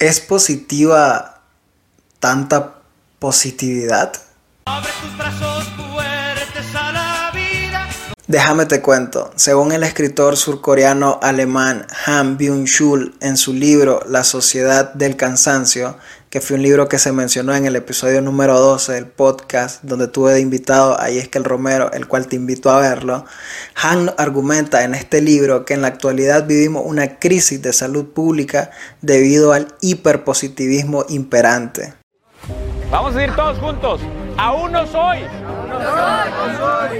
¿Es positiva tanta positividad? Déjame te cuento, según el escritor surcoreano alemán Han Byung-chul en su libro La sociedad del cansancio, que fue un libro que se mencionó en el episodio número 12 del podcast, donde tuve de invitado a Yeskel Romero, el cual te invito a verlo, Han argumenta en este libro que en la actualidad vivimos una crisis de salud pública debido al hiperpositivismo imperante. Vamos a ir todos juntos. Aún no soy.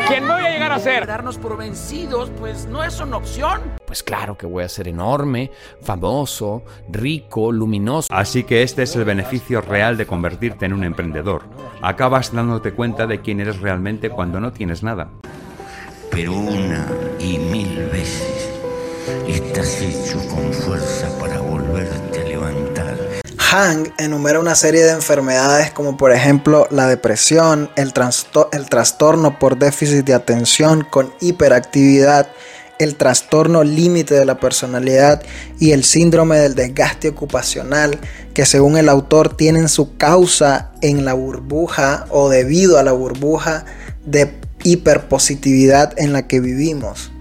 ¿Quién voy a llegar a ser? Darnos por vencidos, pues no es una opción. Pues claro que voy a ser enorme, famoso, rico, luminoso. Así que este es el beneficio real de convertirte en un emprendedor. Acabas dándote cuenta de quién eres realmente cuando no tienes nada. Pero una y mil veces estás hecho con fuerza para volverte. Hang enumera una serie de enfermedades como por ejemplo la depresión, el, trastorno por déficit de atención con hiperactividad, el trastorno límite de la personalidad y el síndrome del desgaste ocupacional que según el autor tienen su causa en la burbuja o debido a la burbuja de hiperpositividad en la que vivimos.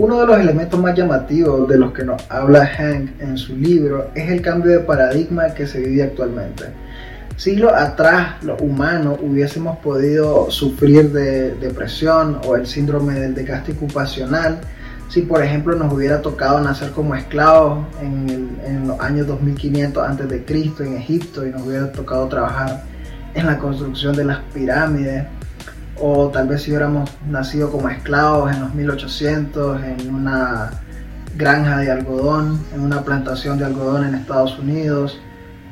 Uno de los elementos más llamativos de los que nos habla Hank en su libro es el cambio de paradigma que se vive actualmente. Siglos atrás, los humanos hubiésemos podido sufrir de depresión o el síndrome del desgaste ocupacional si, por ejemplo, nos hubiera tocado nacer como esclavos en, en los años 2500 a.C. en Egipto y nos hubiera tocado trabajar en la construcción de las pirámides o tal vez si hubiéramos nacido como esclavos en los 1800 en una granja de algodón, en una plantación de algodón en Estados Unidos,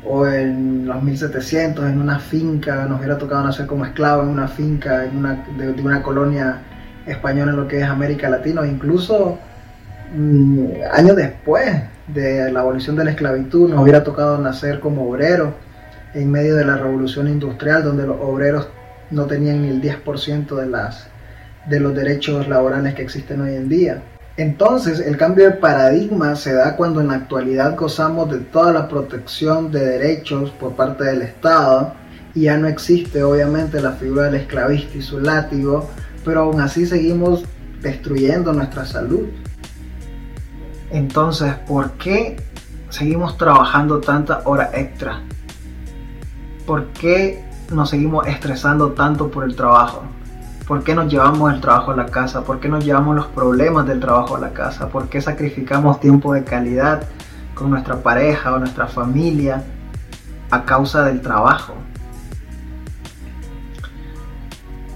o en los 1700 en una finca, nos hubiera tocado nacer como esclavos en una finca en una, de, una colonia española en lo que es América Latina, incluso mm, años después de la abolición de la esclavitud nos hubiera tocado nacer como obreros en medio de la revolución industrial donde los obreros no tenían ni el 10% de, las, de los derechos laborales que existen hoy en día. Entonces, el cambio de paradigma se da cuando en la actualidad gozamos de toda la protección de derechos por parte del Estado y ya no existe obviamente la figura del esclavista y su látigo, pero aún así seguimos destruyendo nuestra salud. Entonces, ¿por qué seguimos trabajando tantas horas extra? ¿Por qué nos seguimos estresando tanto por el trabajo? ¿Por qué nos llevamos el trabajo a la casa? ¿Por qué nos llevamos los problemas del trabajo a la casa? ¿Por qué sacrificamos tiempo de calidad con nuestra pareja o nuestra familia a causa del trabajo?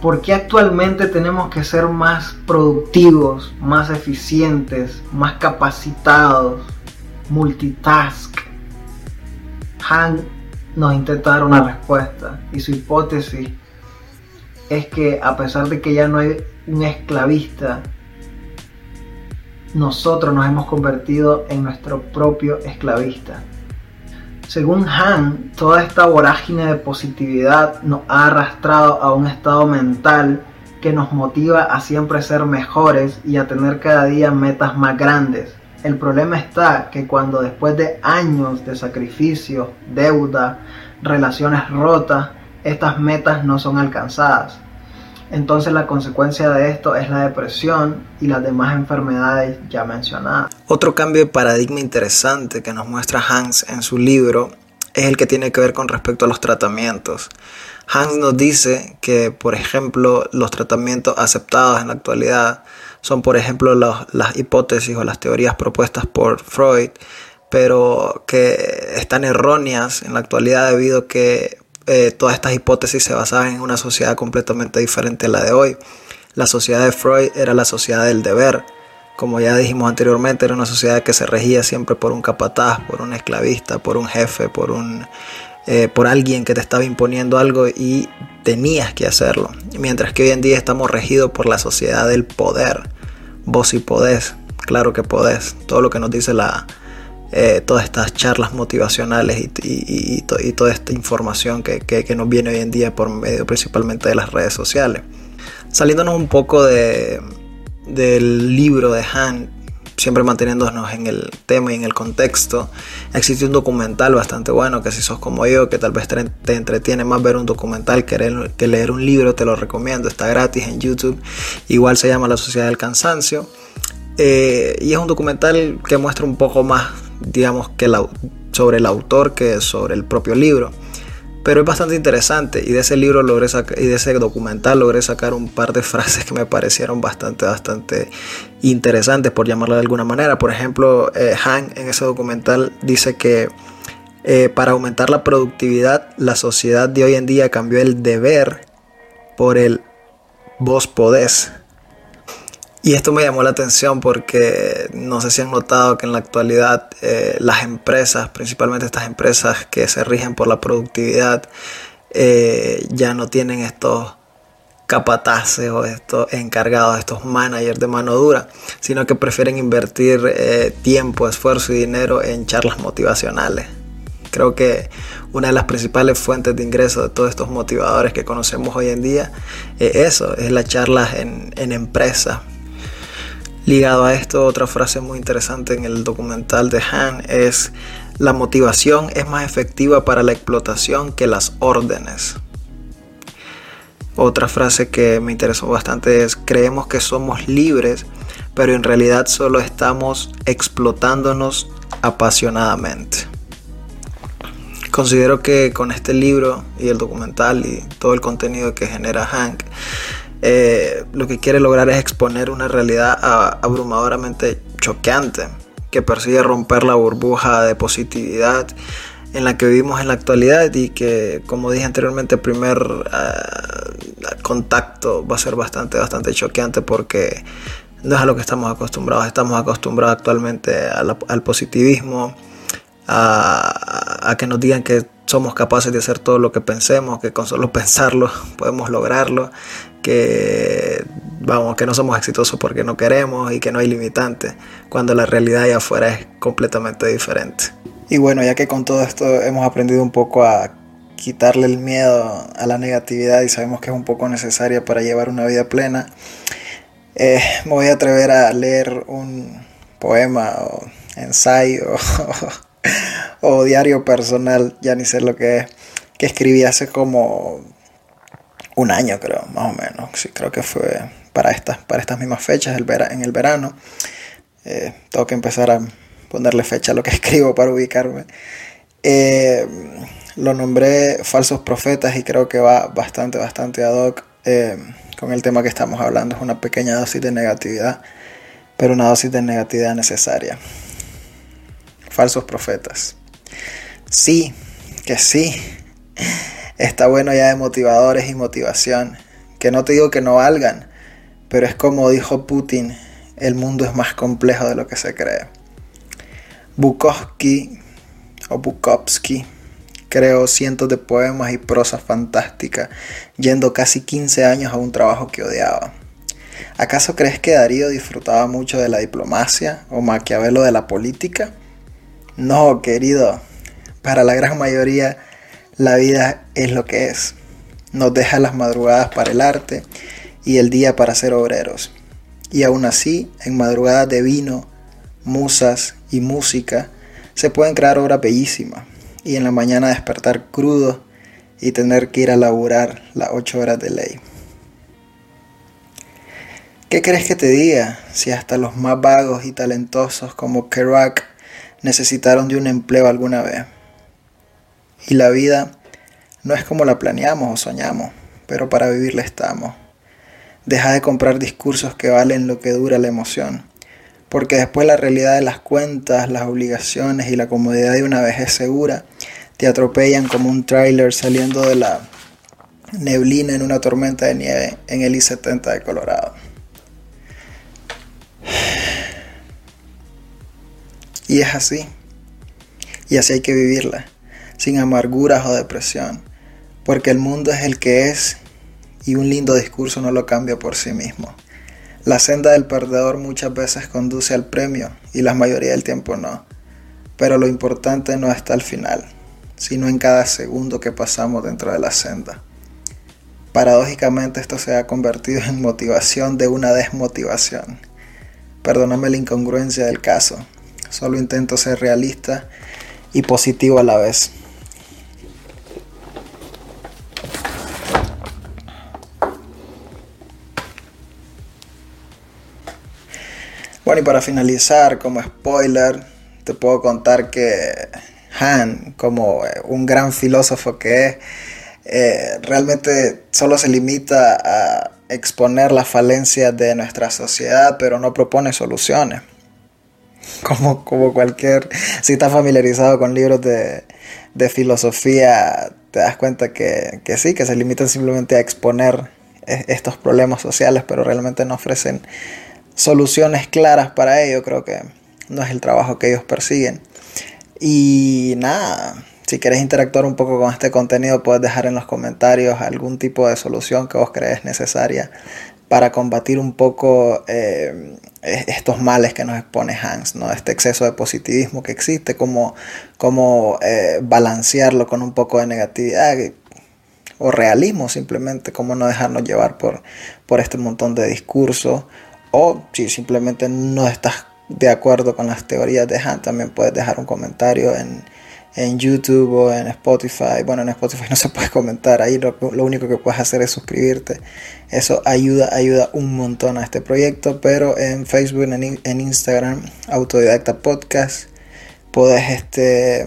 ¿Por qué actualmente tenemos que ser más productivos, más eficientes, más capacitados, multitask? Han nos intenta dar una respuesta y su hipótesis es que a pesar de que ya no hay un esclavista, nosotros nos hemos convertido en nuestro propio esclavista. Según Han, toda esta vorágine de positividad nos ha arrastrado a un estado mental que nos motiva a siempre ser mejores y a tener cada día metas más grandes. El problema está que cuando después de años de sacrificio, deuda, relaciones rotas, estas metas no son alcanzadas. Entonces la consecuencia de esto es la depresión y las demás enfermedades ya mencionadas. Otro cambio de paradigma interesante que nos muestra Hans en su libro es el que tiene que ver con respecto a los tratamientos. Hans nos dice que, por ejemplo, los tratamientos aceptados en la actualidad son, por ejemplo, las hipótesis o las teorías propuestas por Freud, pero que están erróneas en la actualidad debido a que eh, todas estas hipótesis se basaban en una sociedad completamente diferente a la de hoy. La sociedad de Freud era la sociedad del deber. Como ya dijimos anteriormente, era una sociedad que se regía siempre por un capataz, por un esclavista, por un jefe, por un eh, por alguien que te estaba imponiendo algo y tenías que hacerlo. Mientras que hoy en día estamos regidos por la sociedad del poder. Vos sí podés, claro que podés. Todo lo que nos dice la, eh, todas estas charlas motivacionales y, y, toda esta información que, que, nos viene hoy en día por medio principalmente de las redes sociales. Saliéndonos un poco de, del libro de Han, siempre manteniéndonos en el tema y en el contexto, existe un documental bastante bueno que si sos como yo, que tal vez te, entretiene más ver un documental que leer, un libro, te lo recomiendo, está gratis en YouTube, igual se llama La Sociedad del Cansancio, eh, y es un documental que muestra un poco más, digamos, que sobre el autor que sobre el propio libro. Pero es bastante interesante y de ese libro logré y de ese documental logré sacar un par de frases que me parecieron bastante, bastante interesantes, por llamarlo de alguna manera. Por ejemplo, eh, Han en ese documental dice que eh, para aumentar la productividad, la sociedad de hoy en día cambió el deber por el vos podés. Y esto me llamó la atención porque no sé si han notado que en la actualidad eh, las empresas, principalmente estas empresas que se rigen por la productividad, eh, ya no tienen estos capataces o estos encargados, estos managers de mano dura, sino que prefieren invertir eh, tiempo, esfuerzo y dinero en charlas motivacionales. Creo que una de las principales fuentes de ingreso de todos estos motivadores que conocemos hoy en día es eso, es las charlas en, en empresas Ligado a esto, otra frase muy interesante en el documental de Han es, la motivación es más efectiva para la explotación que las órdenes. Otra frase que me interesó bastante es, creemos que somos libres, pero en realidad solo estamos explotándonos apasionadamente. Considero que con este libro y el documental y todo el contenido que genera Hank, eh, lo que quiere lograr es exponer una realidad abrumadoramente choqueante que persigue romper la burbuja de positividad en la que vivimos en la actualidad y que, como dije anteriormente, el primer eh, contacto va a ser bastante, bastante choqueante porque no es a lo que estamos acostumbrados. Estamos acostumbrados actualmente al positivismo, a, que nos digan que somos capaces de hacer todo lo que pensemos, que con solo pensarlo podemos lograrlo que vamos, que no somos exitosos porque no queremos y que no hay limitantes, cuando la realidad allá afuera es completamente diferente. Y bueno, ya que con todo esto hemos aprendido un poco a quitarle el miedo a la negatividad y sabemos que es un poco necesaria para llevar una vida plena, eh, me voy a atrever a leer un poema o ensayo o diario personal, ya ni sé lo que es, que escribí hace como un año creo, más o menos. Sí, creo que fue para estas, para estas mismas fechas en el verano. Eh, tengo que empezar a ponerle fecha a lo que escribo para ubicarme. Eh, lo nombré falsos profetas y creo que va bastante, bastante ad hoc eh, con el tema que estamos hablando. Es una pequeña dosis de negatividad, pero una dosis de negatividad necesaria. Falsos profetas. Sí, que sí está bueno ya de motivadores y motivación. Que no te digo que no valgan, pero es como dijo Putin, el mundo es más complejo de lo que se cree. Bukowski o Bukowski creó cientos de poemas y prosa fantástica, yendo casi 15 años a un trabajo que odiaba. ¿Acaso crees que Darío disfrutaba mucho de la diplomacia o Maquiavelo de la política? No, querido. Para la gran mayoría la vida es lo que es. Nos deja las madrugadas para el arte y el día para ser obreros. Y aún así, en madrugadas de vino, musas y música, se pueden crear obras bellísimas. Y en la mañana despertar crudo y tener que ir a laburar las ocho horas de ley. ¿Qué crees que te diga si hasta los más vagos y talentosos como Kerouac necesitaron de un empleo alguna vez? Y la vida no es como la planeamos o soñamos, pero para vivirla estamos. Deja de comprar discursos que valen lo que dura la emoción, porque después la realidad de las cuentas, las obligaciones y la comodidad de una vejez segura te atropellan como un tráiler saliendo de la neblina en una tormenta de nieve en el I-70 de Colorado. Y es así. Y así hay que vivirla sin amarguras o depresión, porque el mundo es el que es y un lindo discurso no lo cambia por sí mismo. La senda del perdedor muchas veces conduce al premio y la mayoría del tiempo no. Pero lo importante no está al final, sino en cada segundo que pasamos dentro de la senda. Paradójicamente esto se ha convertido en motivación de una desmotivación. Perdóname la incongruencia del caso. Solo intento ser realista y positivo a la vez. Bueno, y para finalizar, como spoiler, te puedo contar que Han, como un gran filósofo que es, eh, realmente solo se limita a exponer las falencias de nuestra sociedad, pero no propone soluciones. Como, como cualquier, si estás familiarizado con libros de, de filosofía, te das cuenta que, que, sí, que se limitan simplemente a exponer e, estos problemas sociales, pero realmente no ofrecen soluciones claras para ello. Creo que no es el trabajo que ellos persiguen. Y nada, si quieres interactuar un poco con este contenido, puedes dejar en los comentarios algún tipo de solución que vos crees necesaria para combatir un poco eh, estos males que nos expone Hans, ¿no? este exceso de positivismo que existe, cómo, cómo eh, balancearlo con un poco de negatividad o realismo simplemente, cómo no dejarnos llevar por, por este montón de discursos o si simplemente no estás de acuerdo con las teorías de Hans, también puedes dejar un comentario en, en YouTube o en Spotify. Bueno, en Spotify no se puede comentar, ahí lo, único que puedes hacer es suscribirte. Eso ayuda, ayuda un montón a este proyecto, pero en Facebook, en, Instagram, Autodidacta Podcast, puedes este,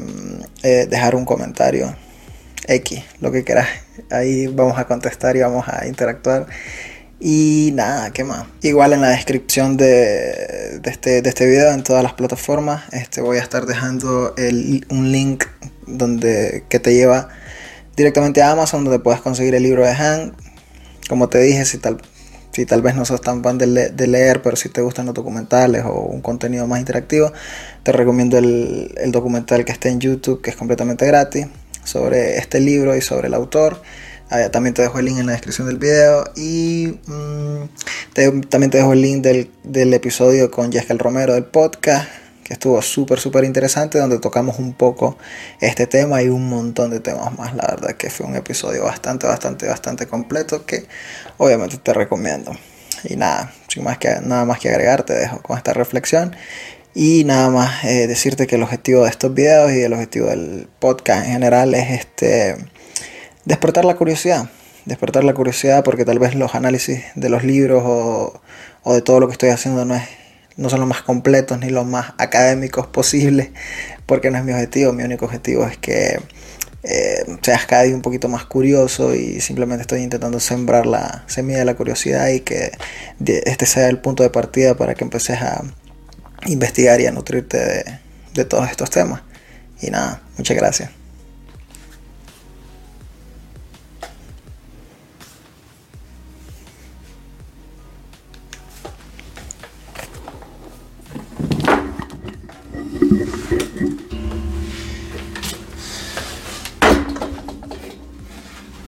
eh, dejar un comentario. X, lo que quieras. Ahí vamos a contestar y vamos a interactuar. Y nada, ¿qué más? Igual en la descripción de, este, de este video, en todas las plataformas, este, voy a estar dejando el, un link donde, que te lleva directamente a Amazon, donde puedes conseguir el libro de Han. Como te dije, si tal, si tal vez no sos tan fan de, de, leer, pero si te gustan los documentales o un contenido más interactivo, te recomiendo el, el documental que está en YouTube, que es completamente gratis, sobre este libro y sobre el autor. Ah, también te dejo el link en la descripción del video y mm, también te dejo el link del, del episodio con Jessica Romero del podcast, que estuvo súper, súper interesante, donde tocamos un poco este tema y un montón de temas más. La verdad que fue un episodio bastante, bastante, bastante completo que obviamente te recomiendo. Y nada, sin más que, nada más que agregar, te dejo con esta reflexión. Y nada más eh, decirte que el objetivo de estos videos y el objetivo del podcast en general es este despertar la curiosidad, despertar la curiosidad porque tal vez los análisis de los libros o, o de todo lo que estoy haciendo no, es, no son los más completos ni los más académicos posibles, porque no es mi objetivo, mi único objetivo es que eh, seas cada día un poquito más curioso y simplemente estoy intentando sembrar la semilla de la curiosidad y que este sea el punto de partida para que empeces a investigar y a nutrirte de, de todos estos temas. Y nada, muchas gracias.